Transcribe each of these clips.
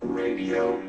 Radio.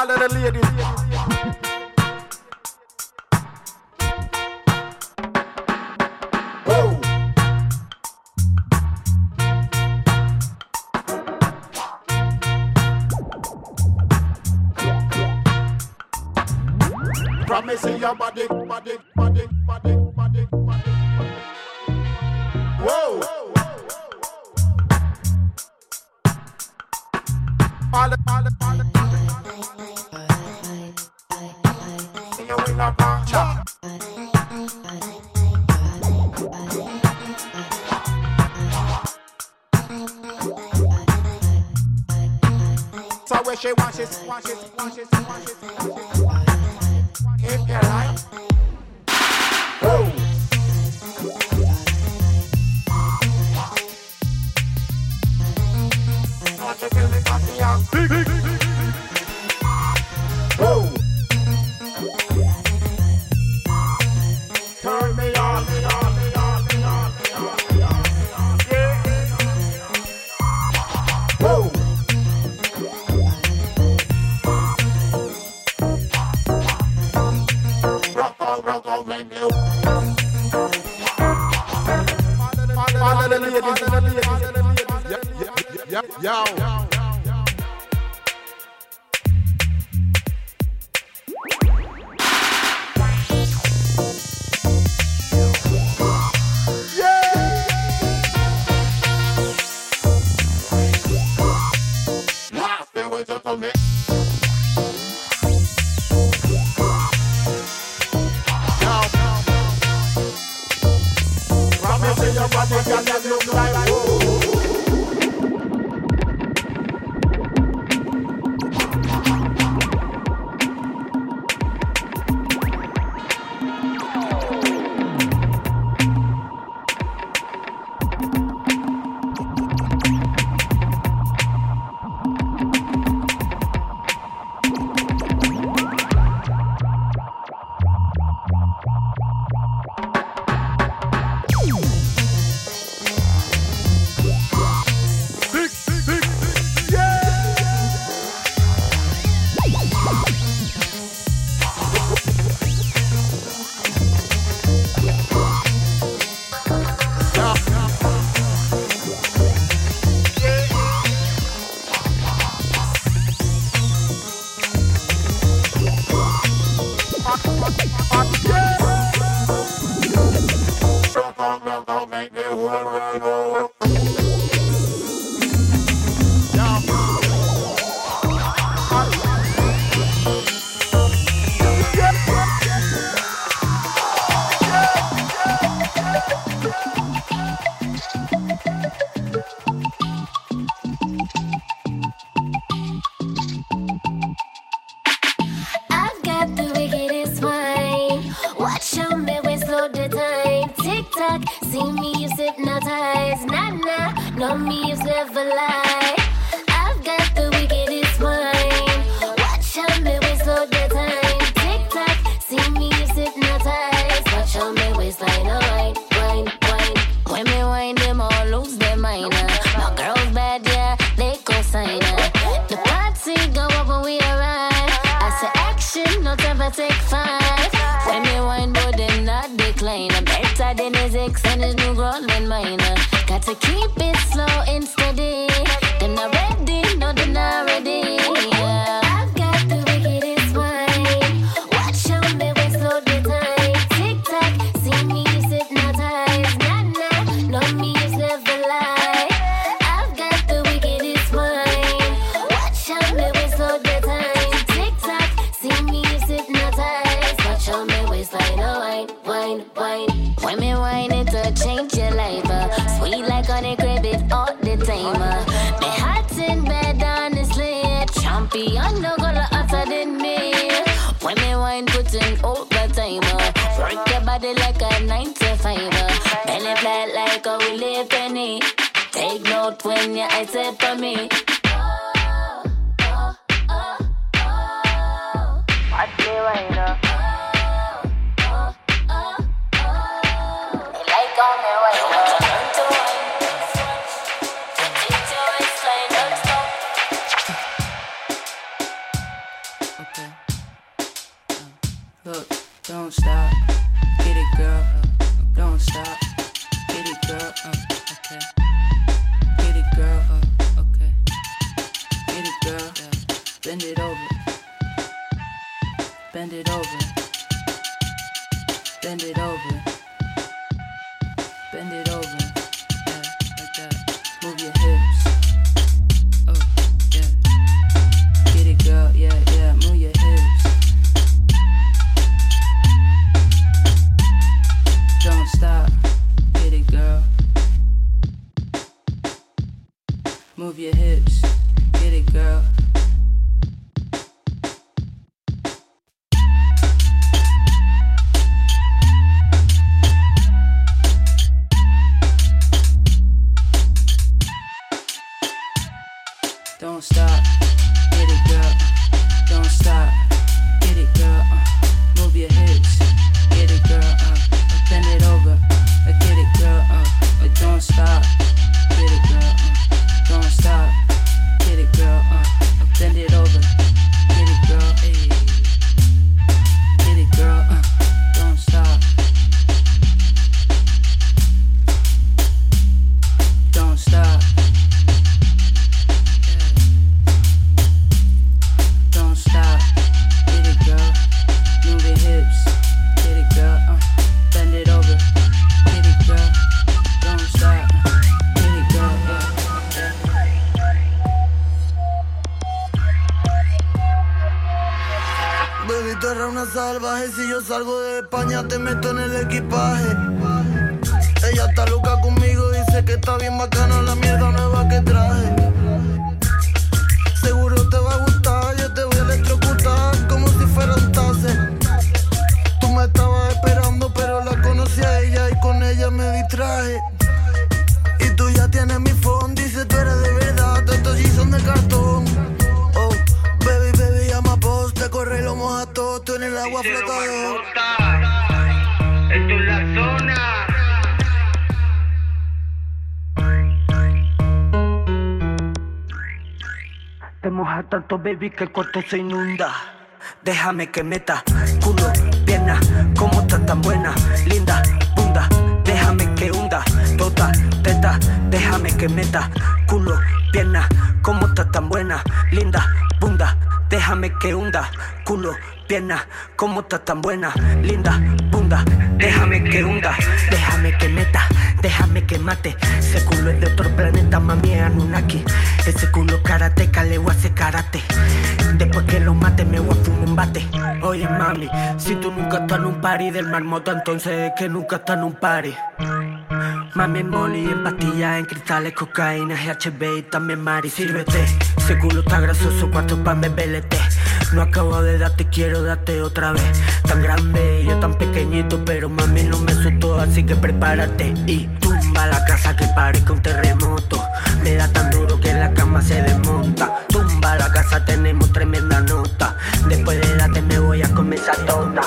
All of the ladies. So where she wants it, wants Big, big. I run, run, run. Get baby, que el cuarto se inunda. Déjame que meta culo, pierna, como estás tan buena, linda, bunda. Déjame que hunda, tota, teta. Déjame que meta culo, pierna, como estás tan buena, linda, bunda. Déjame que hunda, culo, pierna, como estás tan buena, linda, bunda. Déjame que hunda, déjame que meta, déjame que mate. Ese culo es de otro planeta, mami, es Anunnaki. Ese culo karateca le voy a hacer karate. Después que lo mate, me voy a fumar un bate. Oye, mami, si tú nunca estás en un party del marmota, entonces es que nunca estás en un party. Mami en boli, en pastillas, en cristales, cocaína, GHB y también mari. Sírvete, ese culo está grasoso, cuatro pa' bebelete. No acabo de darte, quiero darte otra vez. Tan grande, yo tan pequeñito, pero mami no me suelto, así que prepárate. Y tumba la casa que parezca un terremoto. Me da tan duro que la cama se desmonta. Tumba la casa, tenemos tremenda nota. Después de darte me voy a comenzar toda.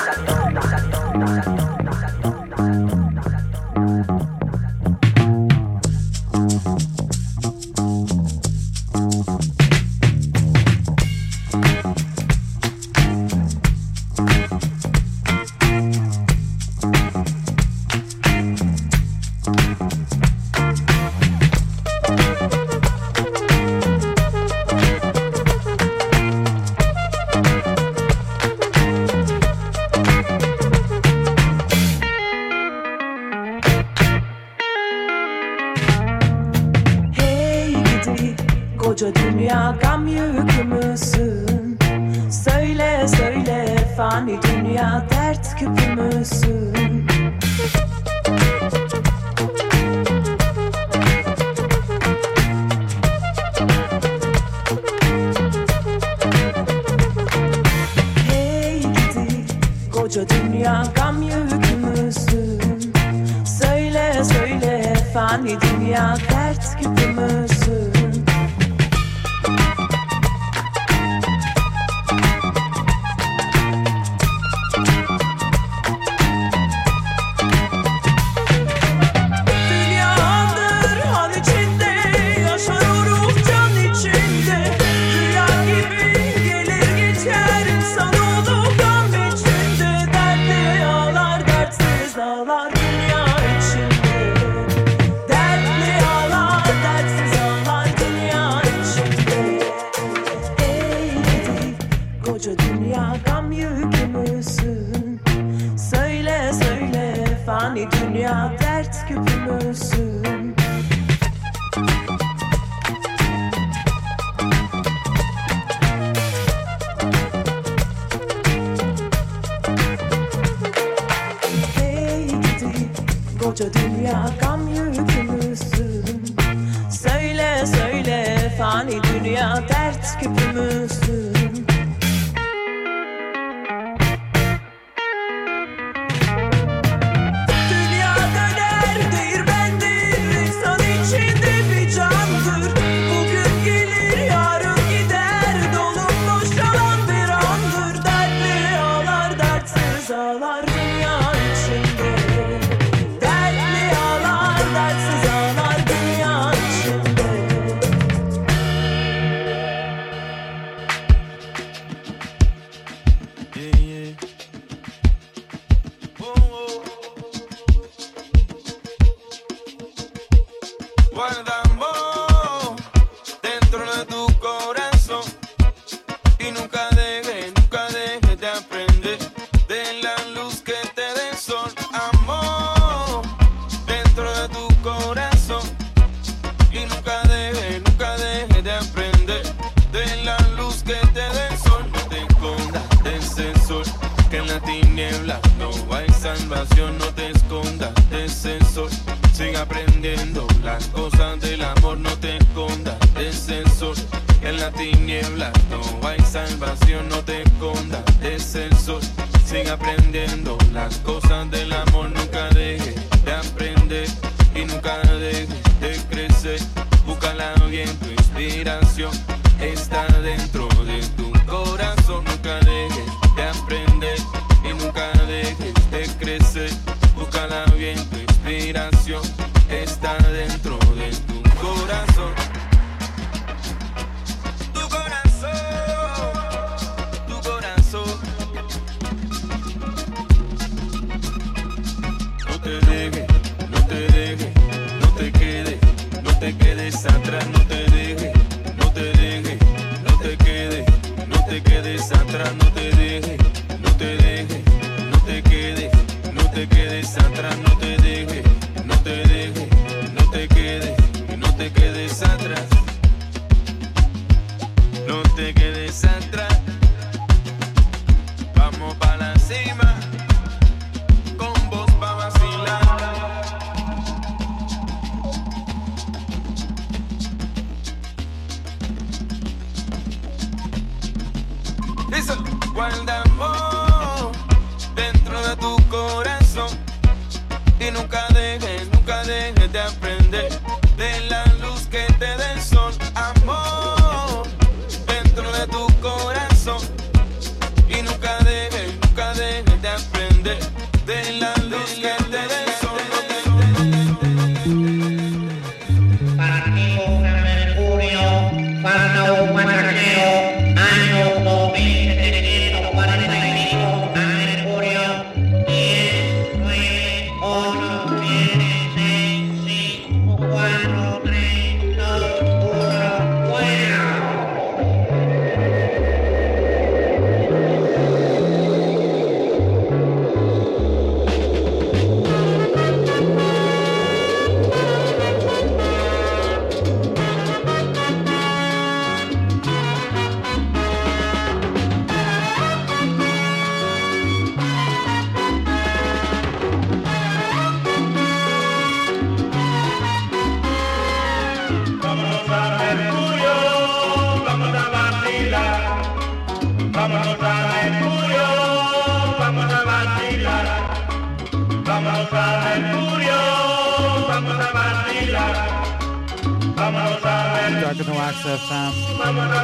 Dark in the Wax FM.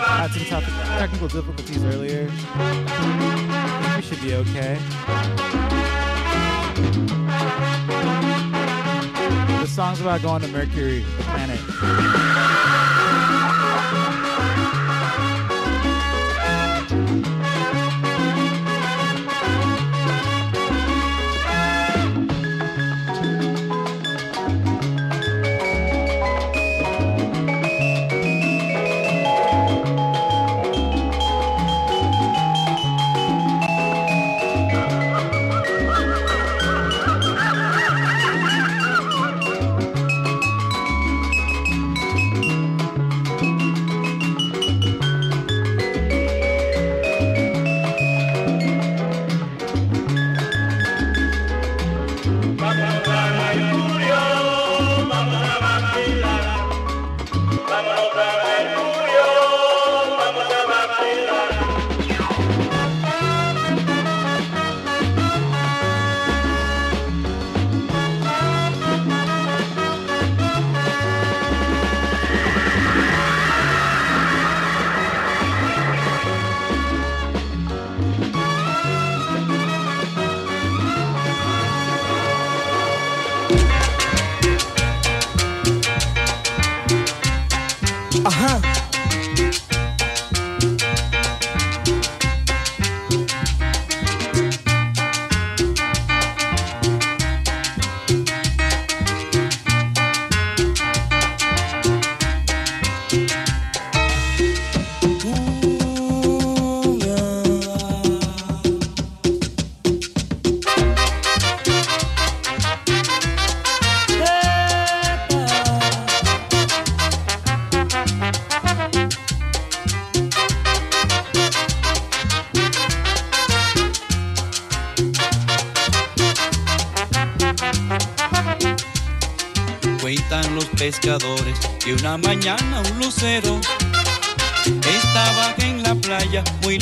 Had some tough technical difficulties earlier. we should be okay. The song's about going to Mercury, the planet.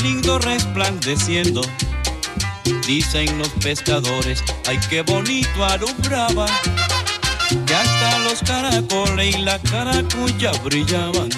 lindo resplandeciendo. Dicen los pescadores, ay qué bonito alumbraba, que hasta los caracoles y la caracuya brillaban.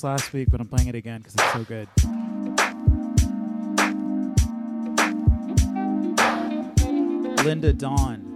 this last week, but I'm playing it again because it's so good. Linda Dawn.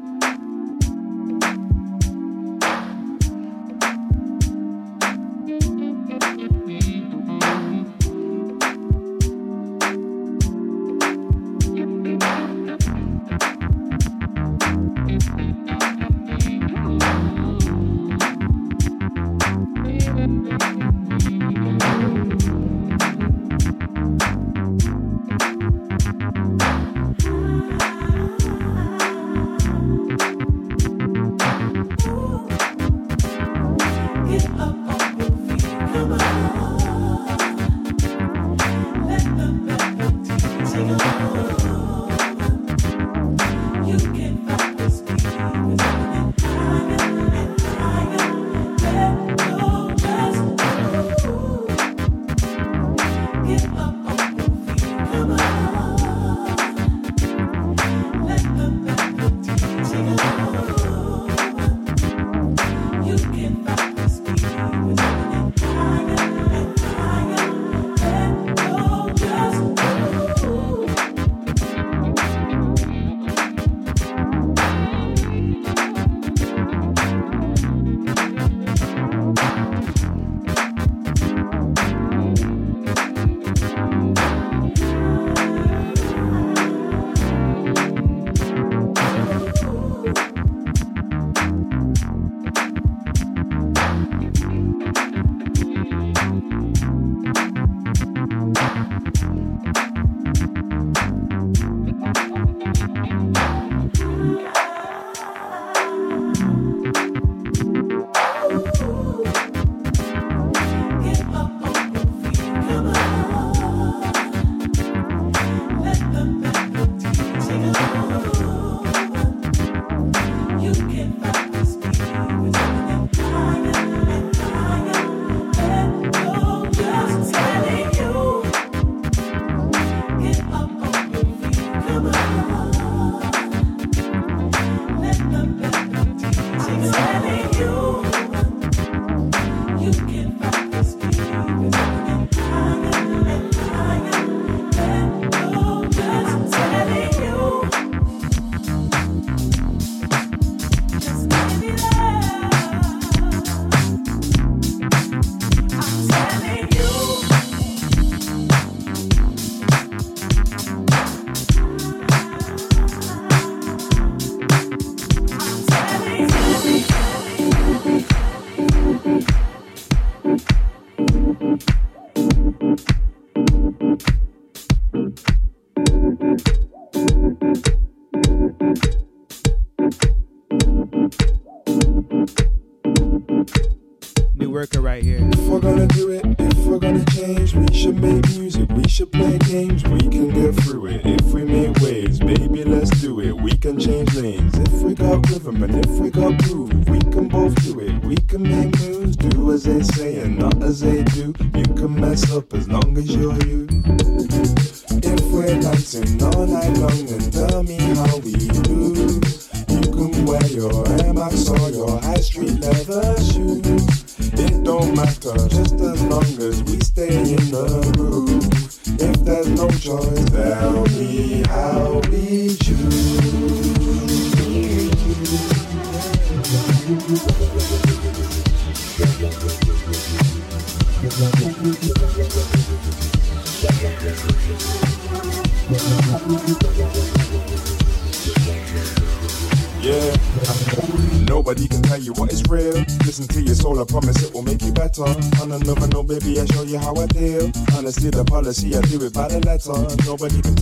By. Nobody can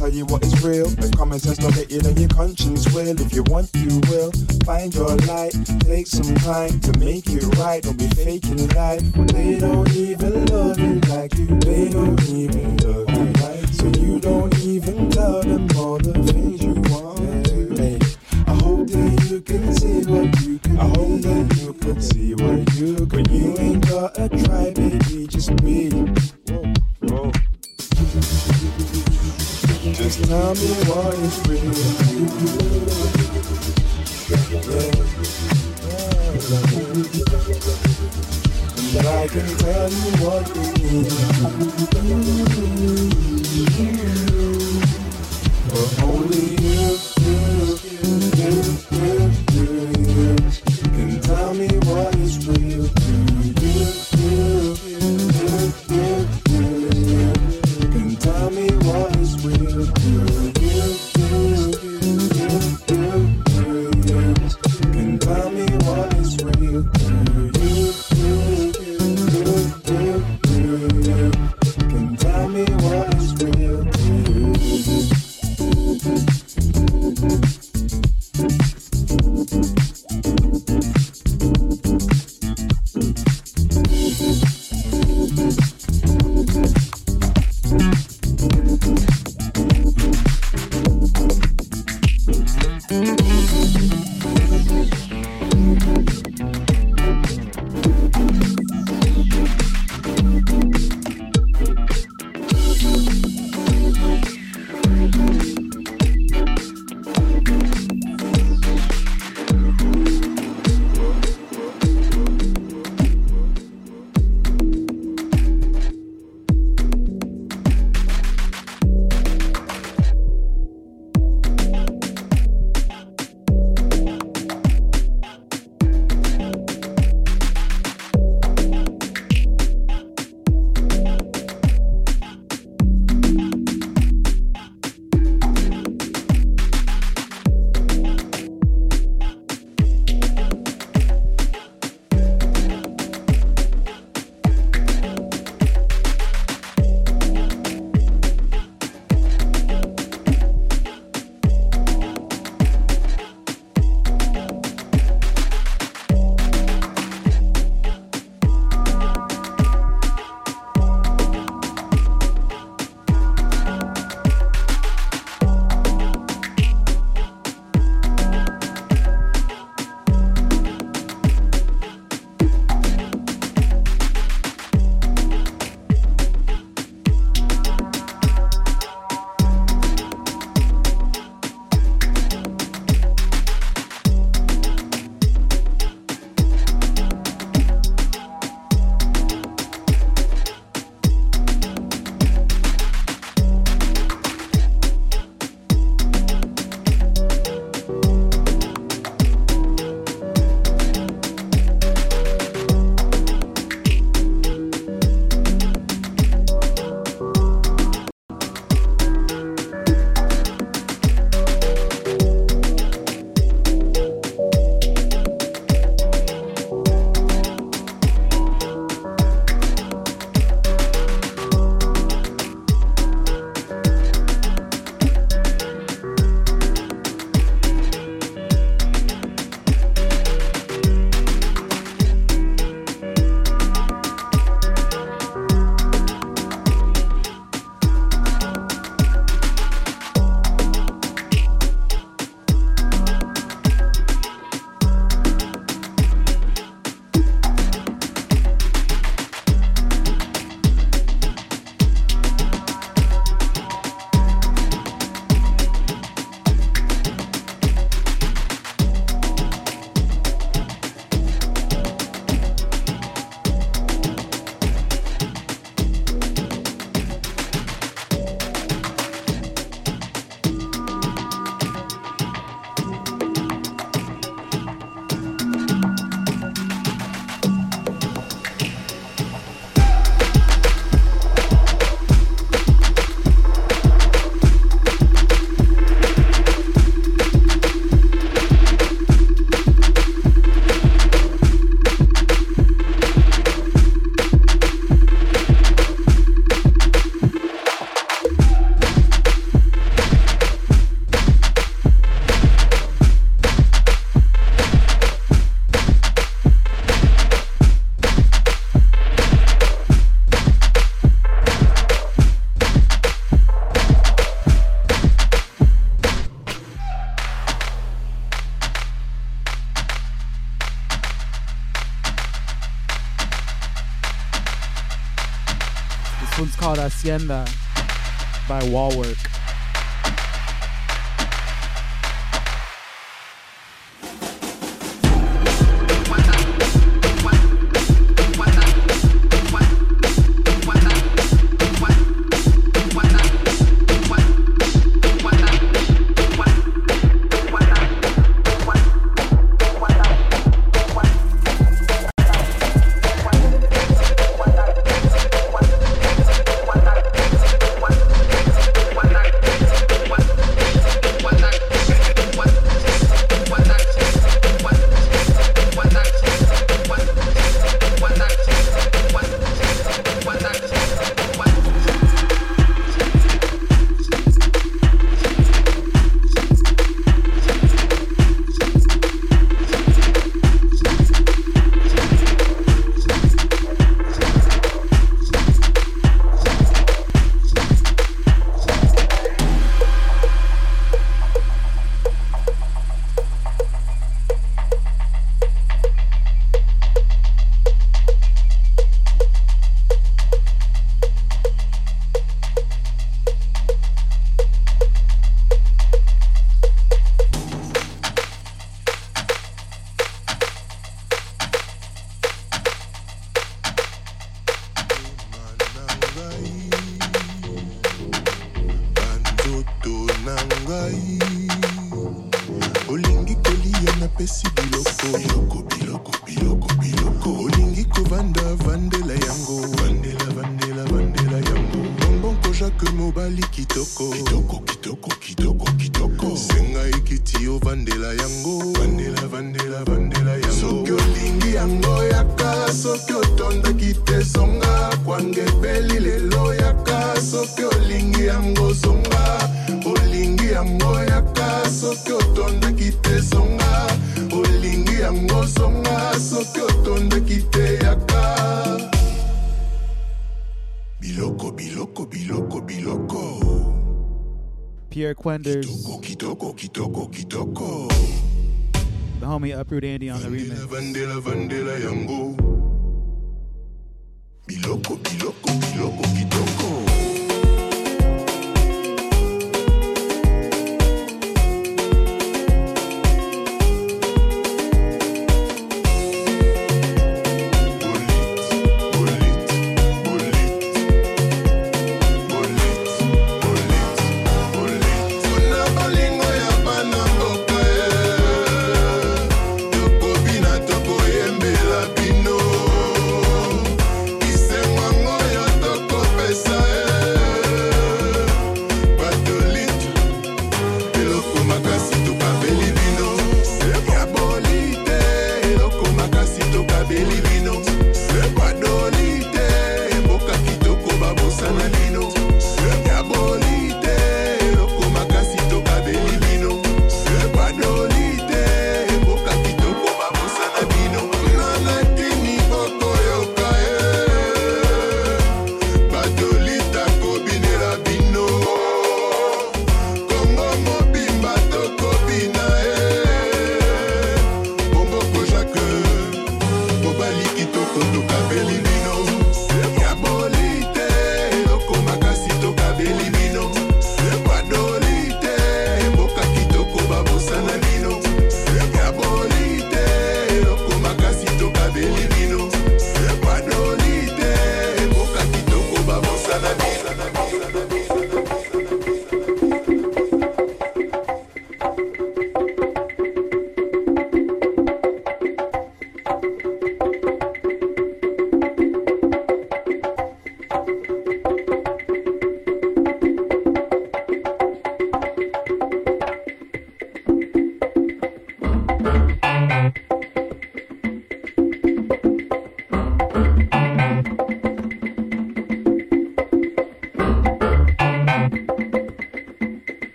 Hacienda by Wallwork. back when there's the homie Uproot Andy on the remix.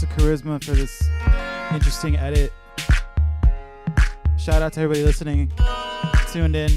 Melissa Charisma for this interesting edit. Shout out to everybody listening, tuned in.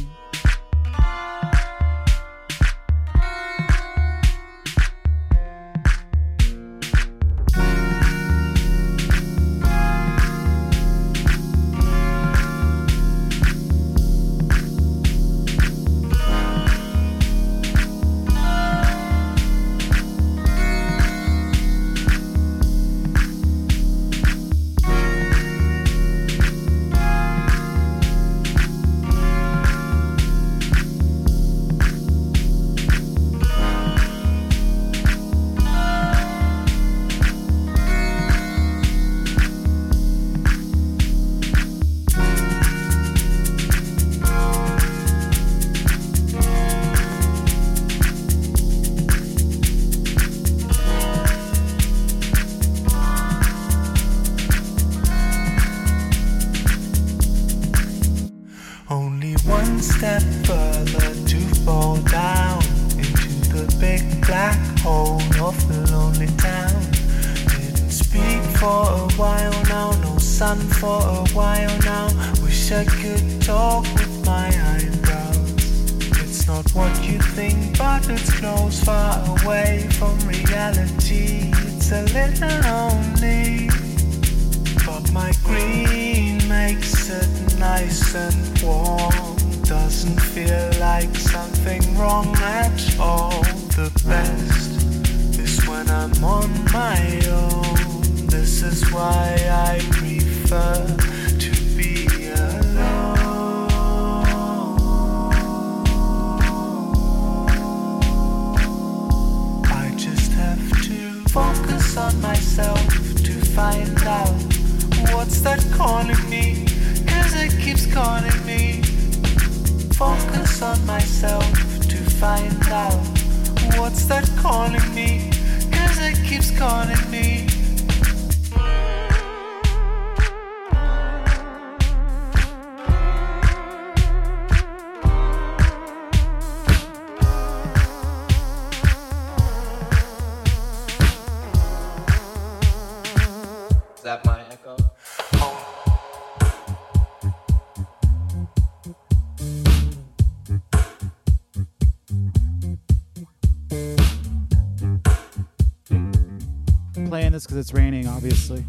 this because it's raining, obviously.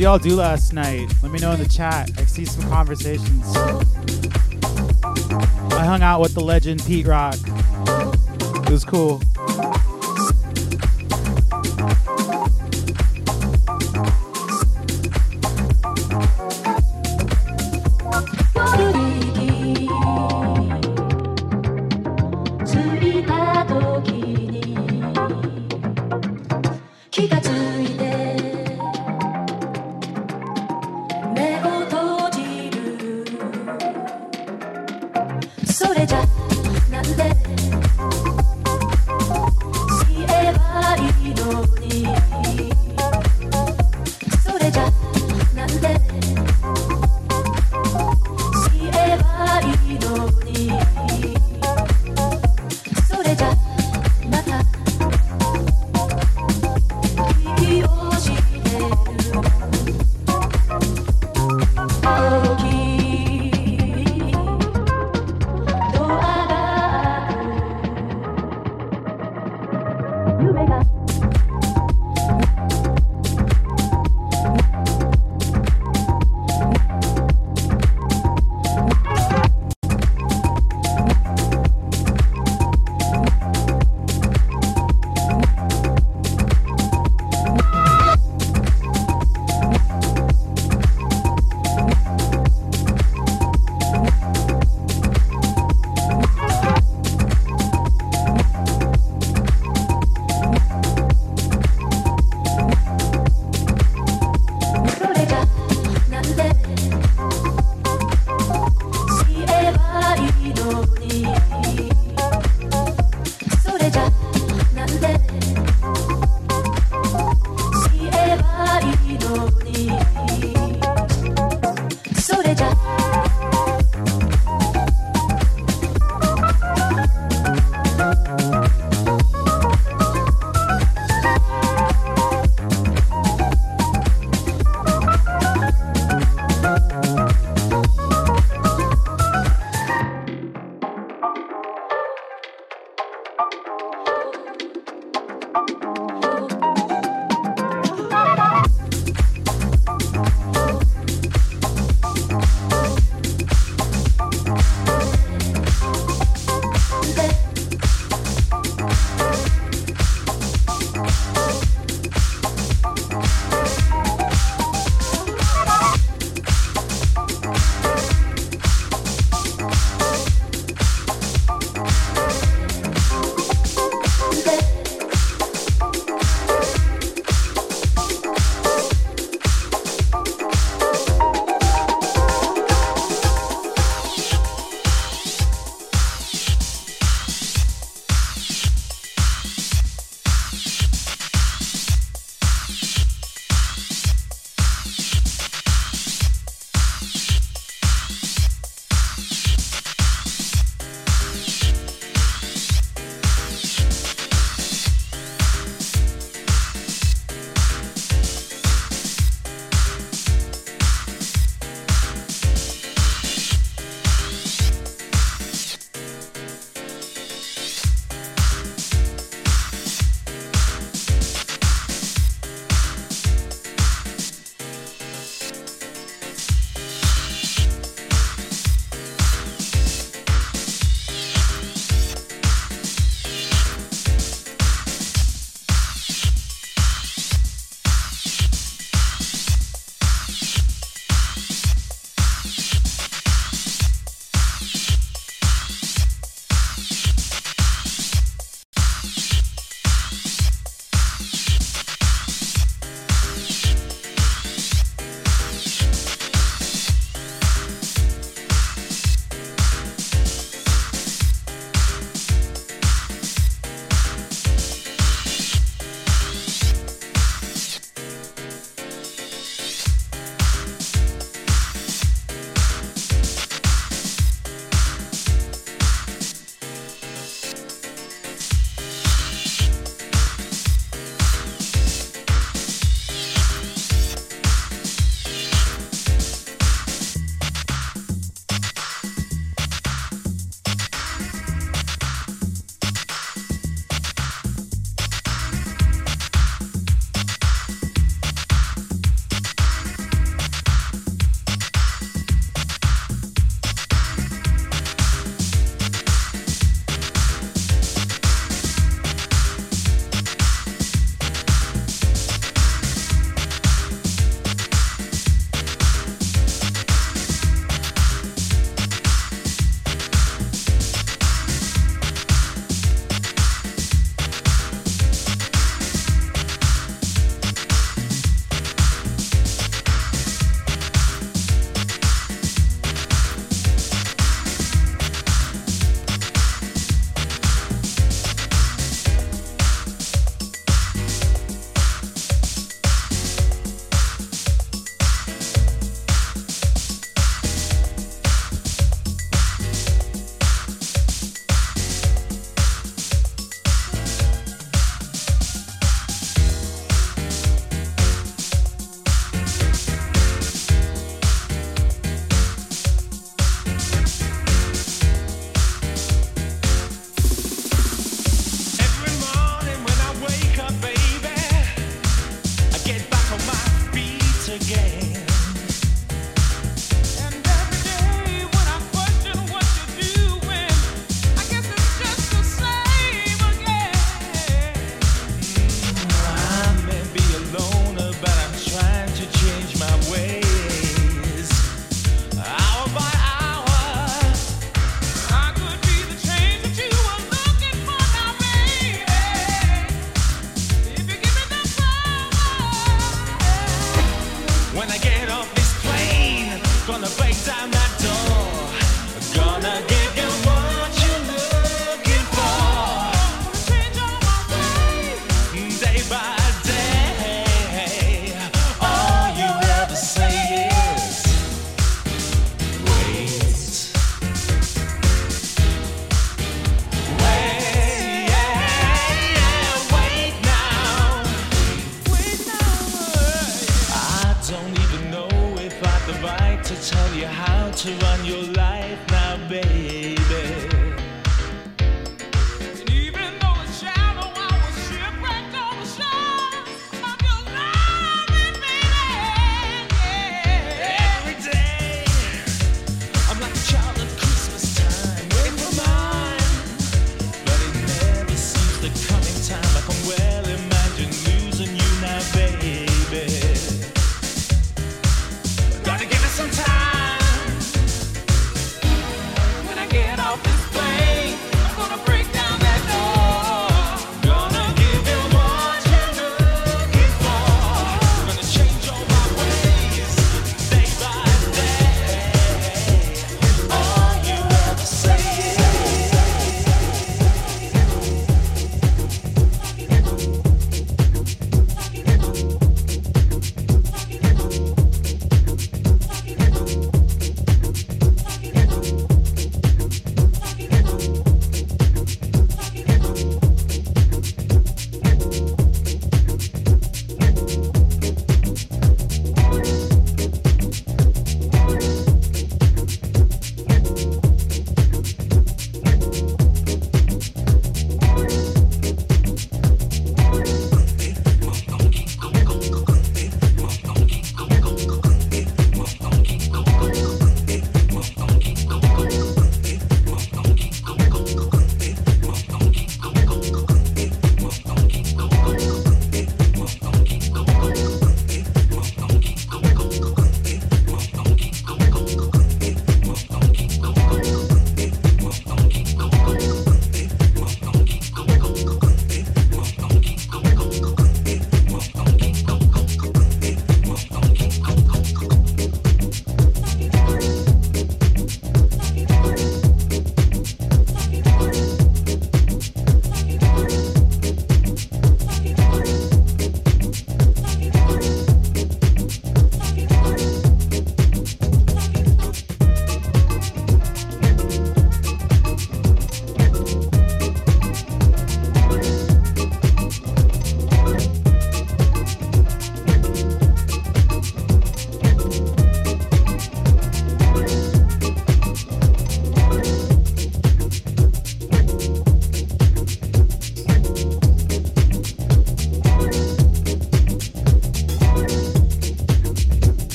Y'all do last night? Let me know in the chat. I see some conversations. I hung out with the legend Pete Rock. It was cool.